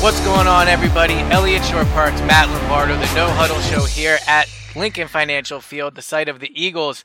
What's going on, everybody? Eliot Shorr-Parks, Matt Lombardo, the No Huddle Show here at Lincoln Financial Field, the site of the Eagles.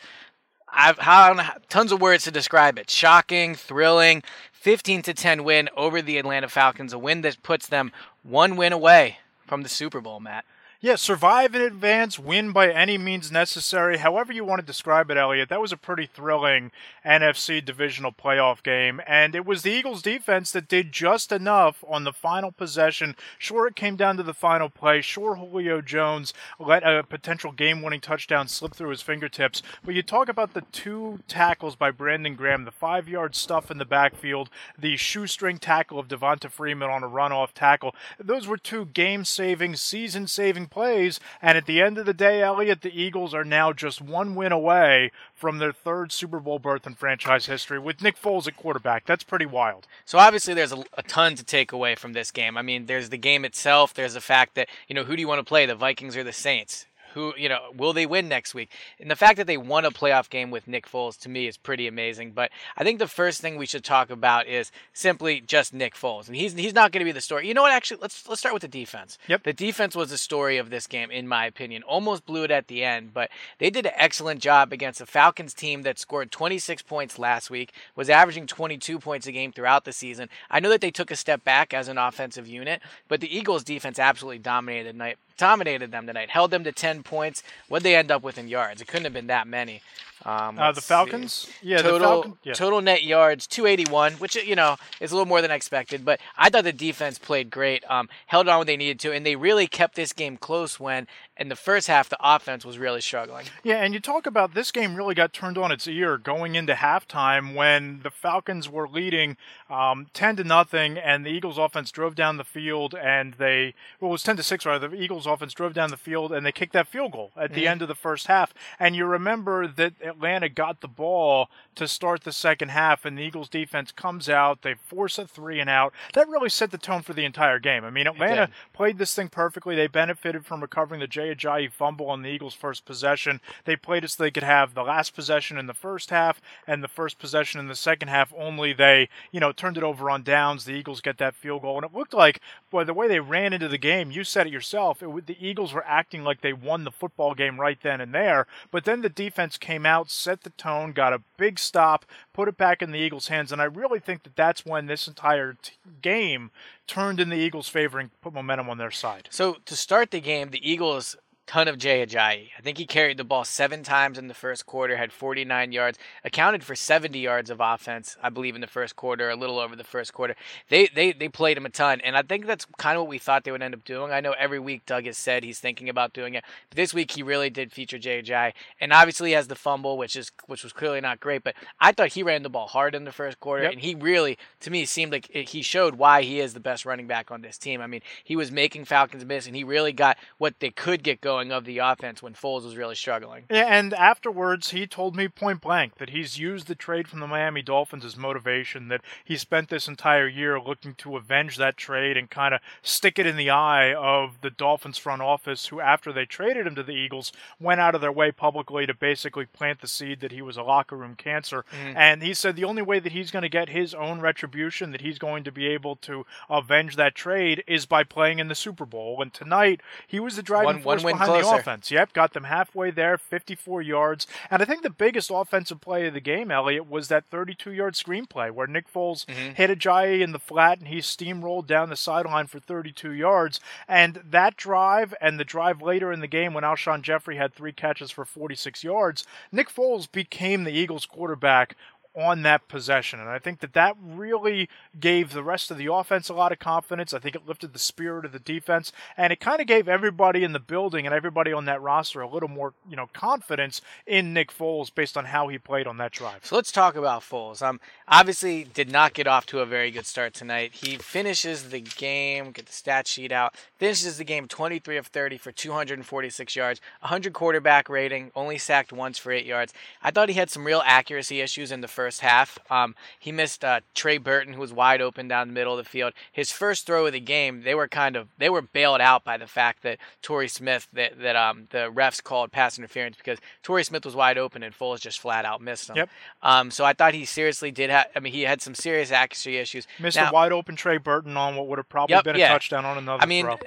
I've had tons of words to describe it. Shocking, thrilling, 15 to 10 win over the Atlanta Falcons, a win that puts them one win away from the Super Bowl, Matt. Yeah, survive in advance, win by any means necessary. However you want to describe it, Eliot, that was a pretty thrilling NFC divisional playoff game. And it was the Eagles defense that did just enough on the final possession. Sure, it came down to the final play. Sure, Julio Jones let a potential game winning touchdown slip through his fingertips. But you talk about the two tackles by Brandon Graham, the five yard stuff in the backfield, the shoestring tackle of Devonta Freeman on a runoff tackle. Those were two game saving, season saving plays. And at the end of the day, Eliot, the Eagles are now just one win away from their third Super Bowl berth in franchise history with Nick Foles at quarterback. That's pretty wild. So obviously, there's a, a, ton to take away from this game. I mean, there's the game itself. There's the fact that you know who do you want to play, the Vikings or the Saints? Who you know will they win next week? And the fact that they won a playoff game with nick foles to me is pretty amazing. But i think the first thing we should talk about is simply just nick foles. And he's he's not going to be the story. You know what? Actually let's let's start with the defense. Yep. The defense was the story of this game in my opinion. Almost blew it at the end but they did an excellent job against a falcons team that scored 26 points last week was averaging 22 points a game throughout the season. I know that they took a step back as an offensive unit but the eagles defense absolutely dominated the night dominated them tonight, held them to 10 points. What'd they end up with in yards? It couldn't have been that many. Um, uh, the Falcons, see. yeah, total Falcon, yeah. total net yards 281, which you know is a little more than expected. But I thought the defense played great, um, held on when they needed to, and they really kept this game close when in the first half the offense was really struggling. Yeah, and you talk about this game really got turned on its ear going into halftime when the Falcons were leading um, 10 to nothing, and the Eagles offense drove down the field, and they well it was 10 to six rather. The Eagles offense drove down the field, and they kicked that field goal at the mm-hmm. end of the first half. And you remember that Atlanta got the ball to start the second half, and the Eagles defense comes out. They force a three and out. That really set the tone for the entire game. I mean, Atlanta played this thing perfectly. They benefited from recovering the Jay Ajayi fumble on the Eagles' first possession. They played it so they could have the last possession in the first half and the first possession in the second half. Only they, you know, turned it over on downs. The Eagles get that field goal, and it looked like, boy, the way they ran into the game. You said it yourself. It, the Eagles were acting like they won the football game right then and there. But then the defense came out, set the tone, got a big stop, put it back in the Eagles' hands, and I really think that that's when this entire t- game turned in the Eagles' favor and put momentum on their side. So to start the game, the Eagles ton of Jay Ajayi. I think he carried the ball seven times in the first quarter, had 49 yards, accounted for 70 yards of offense, I believe, in the first quarter, a little over the first quarter. They they they played him a ton, and I think that's kind of what we thought they would end up doing. I know every week Doug has said he's thinking about doing it, but this week he really did feature Jay Ajayi, and obviously he has the fumble, which is which was clearly not great. But I thought he ran the ball hard in the first quarter, yep. and he really, to me, seemed like he showed why he is the best running back on this team. I mean, he was making Falcons miss, and he really got what they could get going going of the offense when Foles was really struggling. Yeah, and afterwards, he told me point blank that he's used the trade from the Miami Dolphins as motivation, that he spent this entire year looking to avenge that trade and kind of stick it in the eye of the Dolphins front office, who, after they traded him to the Eagles, went out of their way publicly to basically plant the seed that he was a locker room cancer. Mm-hmm. And he said the only way that he's going to get his own retribution, that he's going to be able to avenge that trade, is by playing in the Super Bowl. And tonight, he was the driving one, force one behind closer. the offense. Yep, got them halfway there, 54 yards. And I think the biggest offensive play of the game, Eliot, was that 32 yard screenplay where Nick Foles mm-hmm. hit Ajayi in the flat and he steamrolled down the sideline for 32 yards. And that drive and the drive later in the game when Alshon Jeffery had three catches for 46 yards, Nick Foles became the Eagles quarterback on that possession. And I think that that really gave the rest of the offense a lot of confidence. I think it lifted the spirit of the defense, and it kind of gave everybody in the building and everybody on that roster a little more, you know, confidence in Nick Foles based on how he played on that drive. So let's talk about Foles. Um, obviously did not get off to a very good start tonight. He finishes the game, get the stat sheet out, finishes the game 23 of 30 for 246 yards, 100 quarterback rating, only sacked once for eight yards. I thought he had some real accuracy issues in the first half. Um, he missed uh, Trey Burton, who was wide open down the middle of the field. His first throw of the game, they were kind of they were bailed out by the fact that Torrey Smith that that um the refs called pass interference because Torrey Smith was wide open and Foles just flat out missed him. Yep. Um, so I thought he seriously did have. I mean, he had some serious accuracy issues. Missed Now- a wide open Trey Burton on what would have probably Yep, been a yeah. touchdown on another I mean, throw.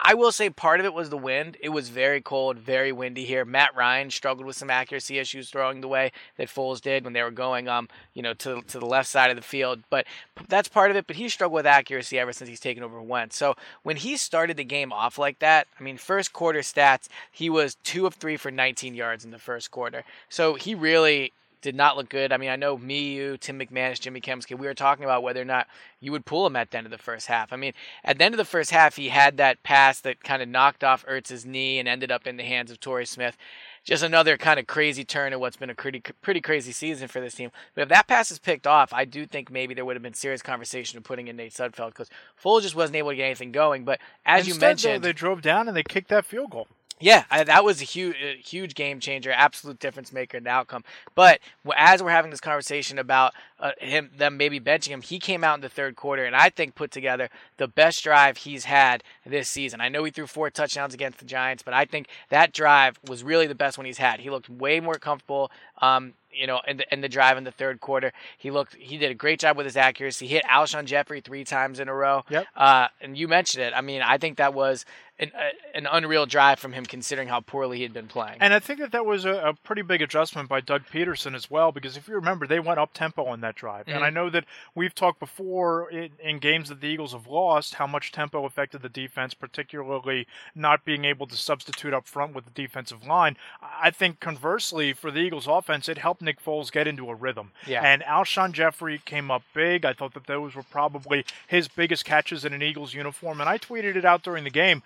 I will say part of it was the wind. It was very cold, very windy here. Matt Ryan struggled with some accuracy issues throwing the way that Foles did when they were going, um, you know, to to the left side of the field. But that's part of it. But he struggled with accuracy ever since he's taken over Wentz. So when he started the game off like that, I mean, first quarter stats, he was two of three for 19 yards in the first quarter. So he really did not look good. I mean, I know me, you, Tim McManus, Jimmy Kempski, we were talking about whether or not you would pull him at the end of the first half. I mean, at the end of the first half, he had that pass that kind of knocked off Ertz's knee and ended up in the hands of Torrey Smith. Just another kind of crazy turn in what's been a pretty pretty crazy season for this team. But if that pass is picked off, I do think maybe there would have been serious conversation of putting in Nate Sudfeld because Foles just wasn't able to get anything going. But as you Instead, though, mentioned, they drove down and they kicked that field goal. Yeah, I, that was a huge, a huge game changer, absolute difference maker in the outcome. But as we're having this conversation about uh, him, them maybe benching him, he came out in the third quarter and I think put together the best drive he's had this season. I know he threw four touchdowns against the Giants, but I think that drive was really the best one he's had. He looked way more comfortable. Um, you know, in the, in the drive in the third quarter, he looked he did a great job with his accuracy. He hit Alshon Jeffery three times in a row. Yep. Uh, and you mentioned it. I mean, I think that was an, a, an unreal drive from him, considering how poorly he had been playing. And I think that that was a, a pretty big adjustment by Doug Pederson as well, because if you remember, they went up tempo on that drive. And Mhm. I know that we've talked before in, in games that the Eagles have lost how much tempo affected the defense, particularly not being able to substitute up front with the defensive line. I think conversely, for the Eagles offense, it helped Nick Foles get into a rhythm. Yeah. And Alshon Jeffery came up big. I thought that those were probably his biggest catches in an Eagles uniform. And I tweeted it out during the game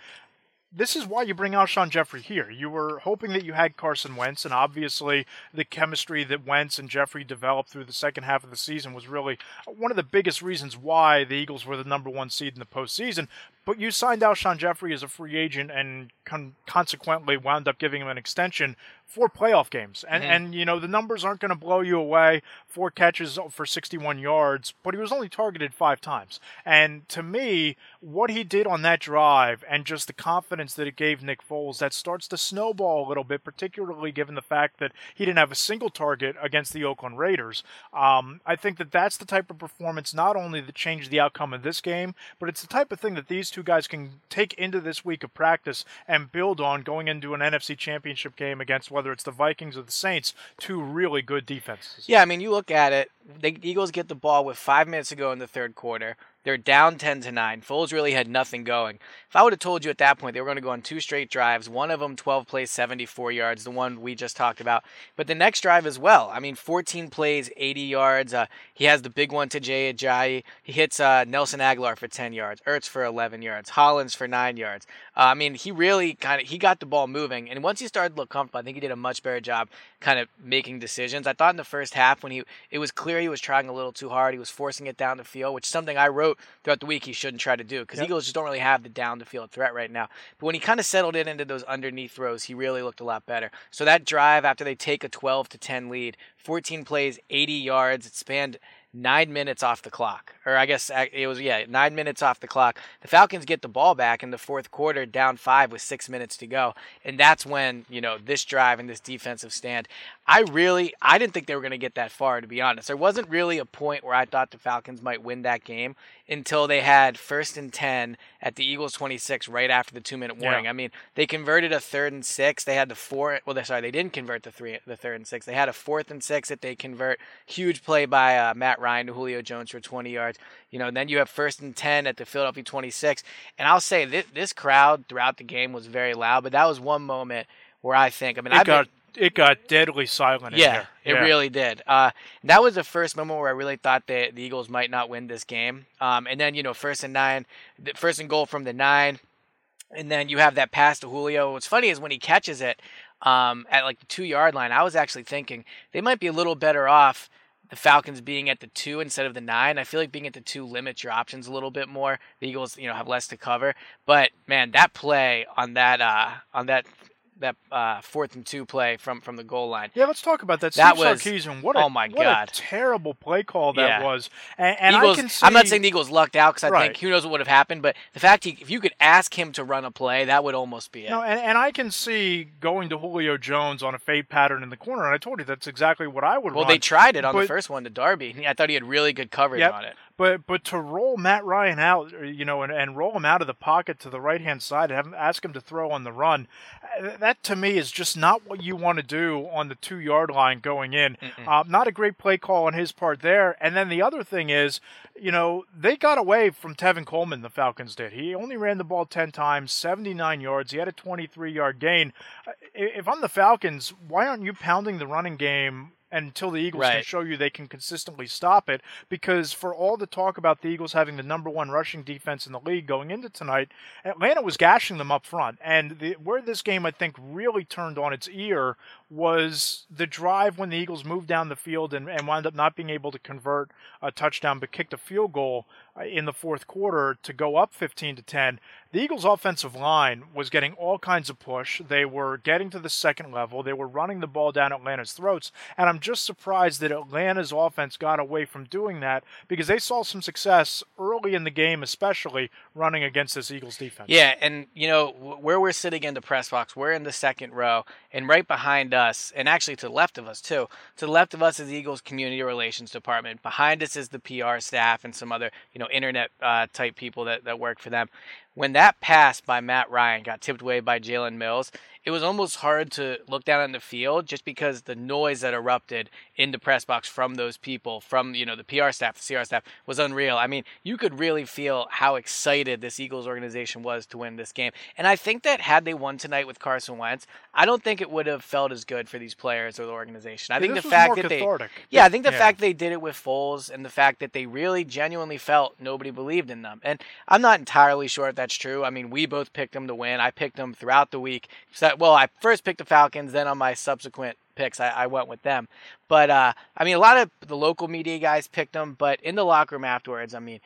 this is why you bring Alshon Jeffery here. You were hoping that you had Carson Wentz, and obviously the chemistry that Wentz and Jeffery developed through the second half of the season was really one of the biggest reasons why the Eagles were the number one seed in the postseason. But you signed Alshon Jeffery as a free agent and con- consequently wound up giving him an extension for playoff games. And, Mhm. and you know, the numbers aren't going to blow you away. Four catches for 61 yards, but he was only targeted five times. And to me, what he did on that drive and just the confidence that it gave Nick Foles, that starts to snowball a little bit, particularly given the fact that he didn't have a single target against the Oakland Raiders. Um, I think that that's the type of performance not only that changed the outcome of this game, but it's the type of thing that these two guys can take into this week of practice and build on going into an NFC championship game against whether it's the Vikings or the Saints, two really good defenses. Yeah, I mean, you look at it. The Eagles get the ball with five minutes to go in the third quarter. They're down ten to nine. Foles really had nothing going. If I would have told you at that point they were going to go on two straight drives, one of them 12 plays, 74 yards, the one we just talked about, but the next drive as well. I mean, 14 plays, 80 yards. Uh, he has the big one to Jay Ajayi. He hits uh, Nelson Agholor for 10 yards, Ertz for 11 yards, Hollins for nine yards. Uh, I mean, he really kind of he got the ball moving, and once he started to look comfortable, I think he did a much better job kind of making decisions. I thought in the first half when he it was clear he was trying a little too hard. He was forcing it down the field, which is something I wrote throughout the week he shouldn't try to do because Yep. Eagles just don't really have the down the field threat right now. But when he kind of settled in into those underneath throws, he really looked a lot better. So that drive after they take a 12 to 10 lead, 14 plays, 80 yards, it spanned nine minutes off the clock, or I guess it was yeah nine minutes off the clock. The Falcons get the ball back in the fourth quarter, down five with six minutes to go, and that's when you know this drive and this defensive stand. I really I didn't think they were going to get that far to be honest. There wasn't really a point where I thought the Falcons might win that game until they had first and ten at the Eagles 26 right after the two minute warning. Yeah. I mean they converted a third and six. They had the four. Well, they sorry they didn't convert the three the third and six. They had a fourth and six that they convert. Huge play by uh, Matt Ryan to Julio Jones for 20 yards. You know, then you have first and 10 at the Philadelphia 26. And I'll say this, this crowd throughout the game was very loud, but that was one moment where I think, I mean, It I've got it got deadly silent. Yeah, it yeah. really did. Uh, that was the first moment where I really thought that the Eagles might not win this game. Um, and then you know, first and nine, first and goal from the nine, and then you have that pass to Julio. What's funny is when he catches it um, at like the two yard line, I was actually thinking they might be a little better off the Falcons being at the two instead of the nine. I feel like being at the two limits your options a little bit more. The Eagles, you know, have less to cover. But man, that play on that uh, on that that uh, fourth and two play from from the goal line. Yeah, let's talk about that. That Steve was Sarkisian, what a, oh my what god, a terrible play call that yeah. was. And, and Eagles, I can see, I'm not saying the Eagles lucked out because I right. think who knows what would have happened, but the fact he, if you could ask him to run a play, that would almost be it. No, and, and I can see going to Julio Jones on a fade pattern in the corner, and I told you that's exactly what I would. Well, run. they tried it on but, the first one to Darby. I thought he had really good coverage yep, on it. But but to roll Matt Ryan out, you know, and, and roll him out of the pocket to the right hand side and have him, ask him to throw on the run, uh, that to me is just not what you want to do on the two yard line going in. Uh, not a great play call on his part there. And then the other thing is, you know, they got away from Tevin Coleman. The Falcons did. He only ran the ball ten times, seventy nine yards. He had a twenty three yard gain. Uh, if I'm the Falcons, why aren't you pounding the running game until the Eagles right. can show you they can consistently stop it. Because for all the talk about the Eagles having the number one rushing defense in the league going into tonight, Atlanta was gashing them up front. And the, where this game, I think, really turned on its ear was the drive when the Eagles moved down the field and, and wound up not being able to convert a touchdown but kicked a field goal in the fourth quarter to go up 15 to 10. The Eagles' offensive line was getting all kinds of push. They were getting to the second level. They were running the ball down Atlanta's throats. And I'm just surprised that Atlanta's offense got away from doing that because they saw some success early in the game, especially running against this Eagles defense. Yeah, and you know where we're sitting in the press box, we're in the second row, and right behind us, and actually to the left of us too. To the left of us is the Eagles Community Relations Department. Behind us is the PR staff and some other you know internet uh, type people that that work for them when that pass by Matt Ryan got tipped away by Jalen Mills, it was almost hard to look down on the field just because the noise that erupted in the press box from those people, from you know the PR staff, the CR staff, was unreal. I mean, you could really feel how excited this Eagles organization was to win this game. And I think that had they won tonight with Carson Wentz, I don't think it would have felt as good for these players or the organization. I yeah, think the fact that cathartic. they, yeah, I think the yeah. fact they did it with Foles and the fact that they really genuinely felt nobody believed in them. And I'm not entirely sure if that's true. I mean, we both picked them to win. I picked them throughout the week. So, well, I first picked the Falcons, then on my subsequent picks, I, I went with them. But uh, I mean, a lot of the local media guys picked them, but in the locker room afterwards, I mean,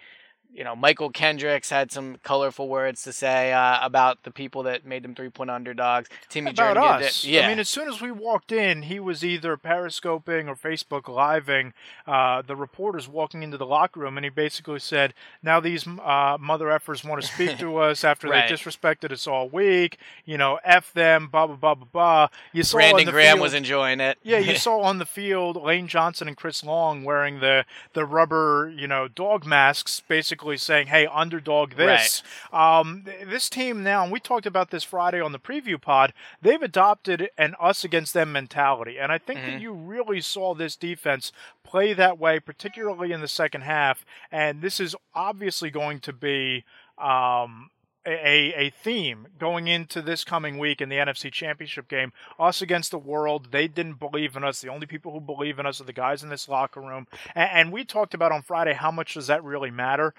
you know, Mychal Kendricks had some colorful words to say uh, about the people that made them three point underdogs. Timmy about Jernigan us. Did, yeah. I mean, as soon as we walked in, he was either periscoping or Facebook living uh, the reporters walking into the locker room, and he basically said, "Now these uh, mother effers want to speak to us after Right. they disrespected us all week. You know, f them, blah blah blah blah blah." You saw on Brandon the Graham field, was enjoying it. Yeah, you saw on the field Lane Johnson and Chris Long wearing the the rubber, you know, dog masks, basically saying, "Hey, underdog this." Um, th- this team now, and we talked about this Friday on the preview pod. They've adopted an us against them mentality, and I think that you really saw this defense play that way, particularly in the second half. And this is obviously going to be. Um, a, a theme going into this coming week in the NFC Championship game. Us against the world. They didn't believe in us. The only people who believe in us are the guys in this locker room. And, and we talked about on Friday how much does that really matter.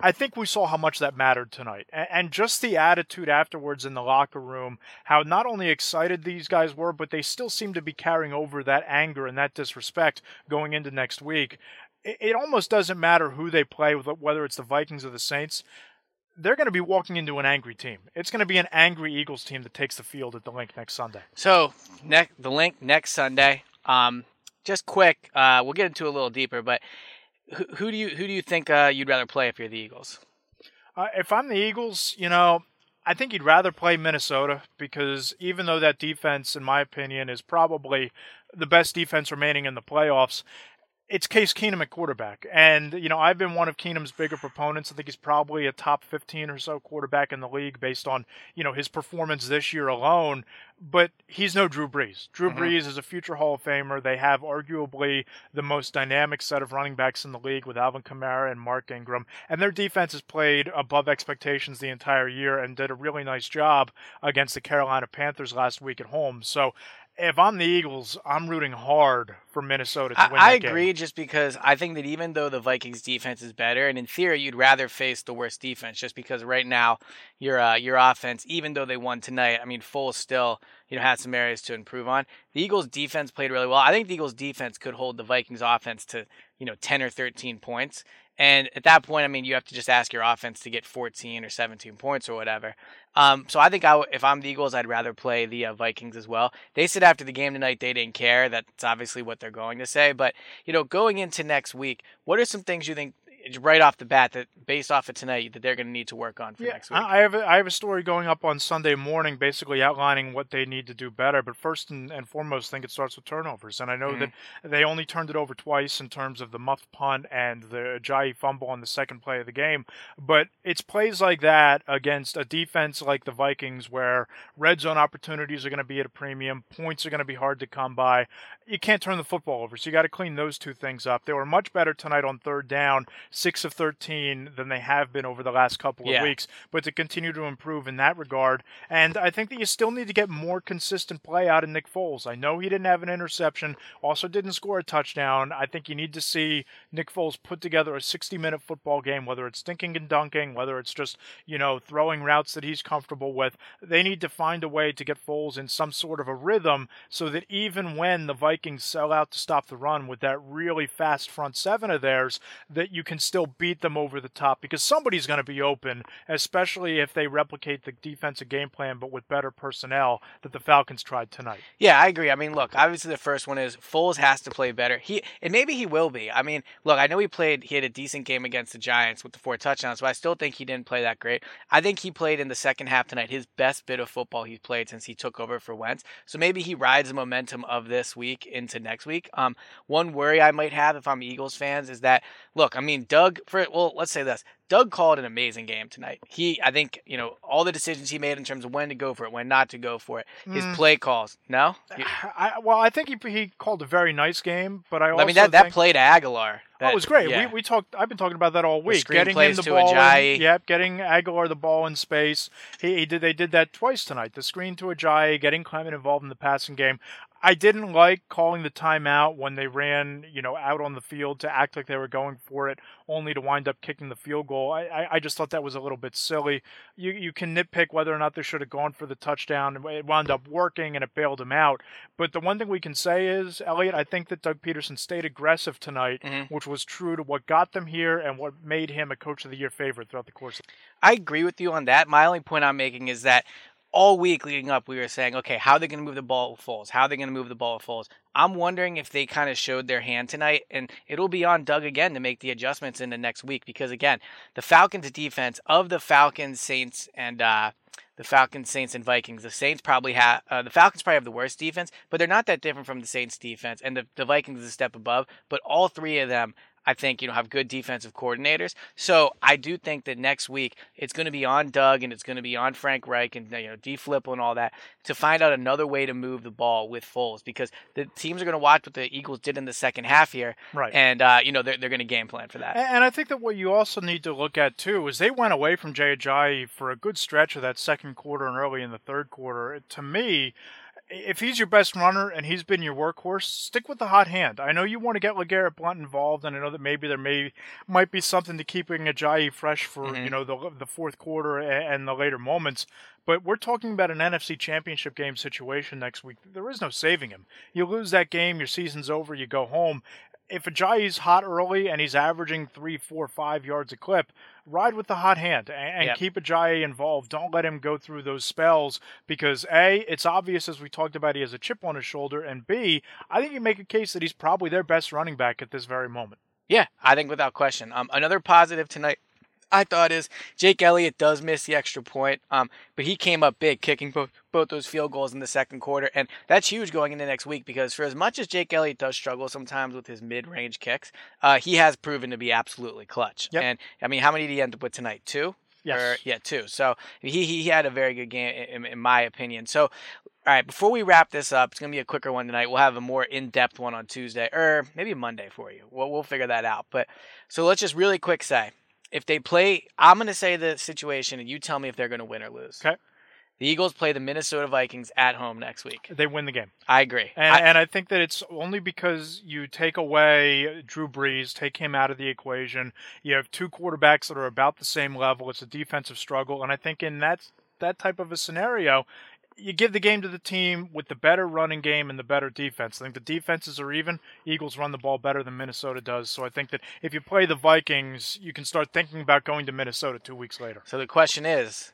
I think we saw how much that mattered tonight. And, just the attitude afterwards in the locker room, how not only excited these guys were, but they still seem to be carrying over that anger and that disrespect going into next week. It, it almost doesn't matter who they play, whether it's the Vikings or the Saints they're going to be walking into an angry team. It's going to be an angry Eagles team that takes the field at the Linc next Sunday. So, ne- the Linc next Sunday. Um, just quick, uh, we'll get into a little deeper, but who, who do you who do you think uh, you'd rather play if you're the Eagles? Uh, if I'm the Eagles, you know, I think you'd rather play Minnesota because even though that defense, in my opinion, is probably the best defense remaining in the playoffs, it's Case Keenum at quarterback. And, you know, I've been one of Keenum's bigger proponents. I think he's probably a top 15 or so quarterback in the league based on, you know, his performance this year alone. But he's no Drew Brees. Drew Mhm. Brees is a future Hall of Famer. They have arguably the most dynamic set of running backs in the league with Alvin Kamara and Mark Ingram. And their defense has played above expectations the entire year and did a really nice job against the Carolina Panthers last week at home. So if I'm the Eagles, I'm rooting hard for Minnesota to win. I, I that agree, game. just because I think that even though the Vikings defense is better, and in theory you'd rather face the worst defense, just because right now your uh, your offense, even though they won tonight, I mean, Foles still you know had some areas to improve on. The Eagles defense played really well. I think the Eagles defense could hold the Vikings offense to you know ten or thirteen points. And at that point, I mean, you have to just ask your offense to get 14 or 17 points or whatever. Um, so I think I w- if I'm the Eagles, I'd rather play the uh, Vikings as well. They said after the game tonight they didn't care. That's obviously what they're going to say. But you know, going into next week, what are some things you think right off the bat that based off of tonight that they're going to need to work on for Yeah, next week? I have a, I have a story going up on Sunday morning, basically outlining what they need to do better. But first and, and foremost, I think it starts with turnovers, and I know that mm-hmm. they only turned it over twice in terms of the muff punt and the Ajayi fumble on the second play of the game. But it's plays like that against a defense like the Vikings, where red zone opportunities are going to be at a premium, points are going to be hard to come by. You can't turn the football over, so you got to clean those two things up. They were much better tonight on third down, six of thirteen, than they have been over the last couple of Yeah. weeks but to continue to improve in that regard. And I think that you still need to get more consistent play out of Nick Foles. I know he didn't have an interception, also didn't score a touchdown. I think you need to see Nick Foles put together a 60 minute football game, whether it's dinking and dunking, whether it's just, you know, throwing routes that he's comfortable with. They need to find a way to get Foles in some sort of a rhythm so that even when the Vikings sell out to stop the run with that really fast front seven of theirs, that you can still beat them over the top because somebody's going to be open, especially if they replicate the defensive game plan but with better personnel that the Falcons tried tonight. Yeah, I agree. I mean, look, obviously the first one is Foles has to play better. He and maybe he will be. I mean, look, I know he played he had a decent game against the Giants with the four touchdowns, but I still think he didn't play that great. I think he played in the second half tonight his best bit of football he's played since he took over for Wentz. So maybe he rides the momentum of this week into next week. Um, one worry I might have if I'm Eagles fans is that look, I mean, Doug for well, let's say this. Doug called an amazing game tonight. He, I think, you know, all the decisions he made in terms of when to go for it, when not to go for it, his Mm. play calls. No, You- I, well, I think he, he called a very nice game, but I also I mean that that think, play to Agholor. Oh, it that- was great. yeah. We, we talked. I've been talking about that all week. screen Getting him the to ball. Ajayi. In, yep, getting Agholor the ball in space. He, he did. They did that twice tonight. The screen to Ajayi, getting Clement involved in the passing game. I didn't like calling the timeout when they ran, you know, out on the field to act like they were going for it, only to wind up kicking the field goal. I, I, I just thought that was a little bit silly. You you can nitpick whether or not they should have gone for the touchdown. It wound up working and it bailed them out. But the one thing we can say is, Eliot, I think that Doug Pederson stayed aggressive tonight, Mhm. which was true to what got them here and what made him a coach of the year favorite throughout the course. I agree with you on that. My only point I'm making is that all week leading up, we were saying, okay, how are they going to move the ball with Foles? How are they going to move the ball with Foles? I'm wondering if they kind of showed their hand tonight, and it'll be on Doug again to make the adjustments in the next week because, again, the Falcons' defense of the Falcons, Saints, and uh, the Falcons, Saints, and Vikings. The Saints probably have uh, the Falcons probably have the worst defense, but they're not that different from the Saints' defense, and the, the Vikings is a step above. But all three of them I think, you know, have good defensive coordinators. So I do think that next week it's going to be on Doug and it's going to be on Frank Reich and, you know, DeFilippo and all that to find out another way to move the ball with Foles because the teams are going to watch what the Eagles did in the second half here. Right. And, uh, you know, they're, they're going to game plan for that. And and I think that what you also need to look at too is they went away from Jay Ajayi for a good stretch of that second quarter and early in the third quarter. To me, if he's your best runner and he's been your workhorse, stick with the hot hand. I know you want to get LeGarrette Blunt involved, and I know that maybe there may might be something to keeping Ajayi fresh for Mhm. you know the the fourth quarter and the later moments. But we're talking about an NFC Championship game situation next week. There is no saving him. You lose that game, your season's over. You go home. If Ajayi's hot early and he's averaging three, four, five yards a clip, ride with the hot hand and, Yep. keep Ajayi involved. Don't let him go through those spells because A, it's obvious as we talked about he has a chip on his shoulder, and B, I think you make a case that he's probably their best running back at this very moment. Yeah, I think without question. Um, another positive tonight, I thought is Jake Elliott does miss the extra point, um, but he came up big, kicking both both those field goals in the second quarter, and that's huge going into next week because for as much as Jake Elliott does struggle sometimes with his mid-range kicks, uh, he has proven to be absolutely clutch. Yep. And I mean, how many did he end up with tonight? Two. Yes. Or, yeah, two. So he he had a very good game in, in my opinion. So all right, before we wrap this up, it's gonna be a quicker one tonight. We'll have a more in-depth one on Tuesday or maybe Monday for you. We'll we'll figure that out. But so let's just really quick say if they play, I'm gonna say the situation, and you tell me if they're gonna win or lose. Okay. The Eagles play the Minnesota Vikings at home next week. They win the game. I agree. And I, and I think that it's only because you take away Drew Brees, take him out of the equation. You have two quarterbacks that are about the same level. It's a defensive struggle, and I think in that that type of a scenario, you give the game to the team with the better running game and the better defense. I think the defenses are even. Eagles run the ball better than Minnesota does. So I think that if you play the Vikings, you can start thinking about going to Minnesota two weeks later. so the question is,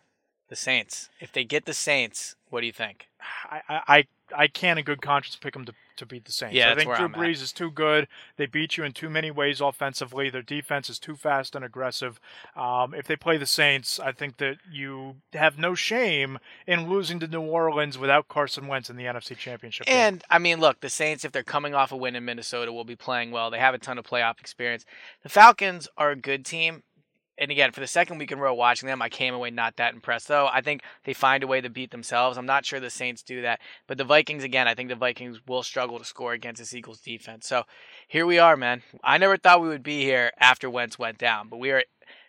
the Saints. If they get the Saints, what do you think? I, I, I can't in good conscience pick them to, to beat the Saints. Yeah, I think Drew I'm at. Brees is too good. They beat you in too many ways offensively. Their defense is too fast and aggressive. Um, if they play the Saints, I think that you have no shame in losing to New Orleans without Carson Wentz in the NFC Championship. game. And I mean, look, the Saints, if they're coming off a win in Minnesota, will be playing well. They have a ton of playoff experience. The Falcons are a good team. And again, for the second week in a row watching them, I came away not that impressed, though. I think they find a way to beat themselves. I'm not sure the Saints do that. But the Vikings, again, I think the Vikings will struggle to score against this Eagles defense. So here we are, man. I never thought we would be here after Wentz went down, but we are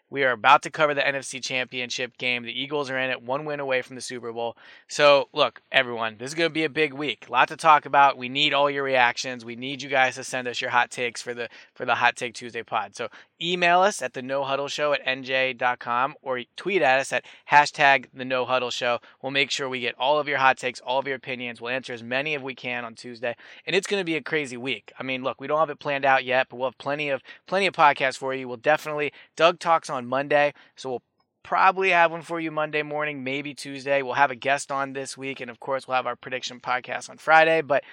we are about to cover the NFC Championship game. The Eagles are in it, one win away from the Super Bowl. So, look, everyone, this is going to be a big week. A lot to talk about. We need all your reactions. We need you guys to send us your hot takes for the for the Hot Take Tuesday pod. So, email us at the No Huddle Show at nj.com or tweet at us at hashtag the No Huddle Show. We'll make sure we get all of your hot takes, all of your opinions. We'll answer as many as we can on Tuesday, and it's going to be a crazy week. I mean, look, we don't have it planned out yet, but we'll have plenty of plenty of podcasts for you. We'll definitely Doug talks on Monday, so we'll probably have one for you Monday morning, maybe Tuesday. We'll have a guest on this week, and of course, we'll have our prediction podcast on Friday. But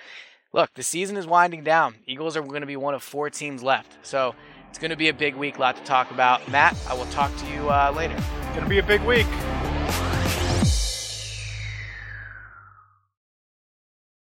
look, the season is winding down. Eagles are going to be one of four teams left, so it's going to be a big week. lot to talk about. Matt, I will talk to you uh, later. It's going to be a big week.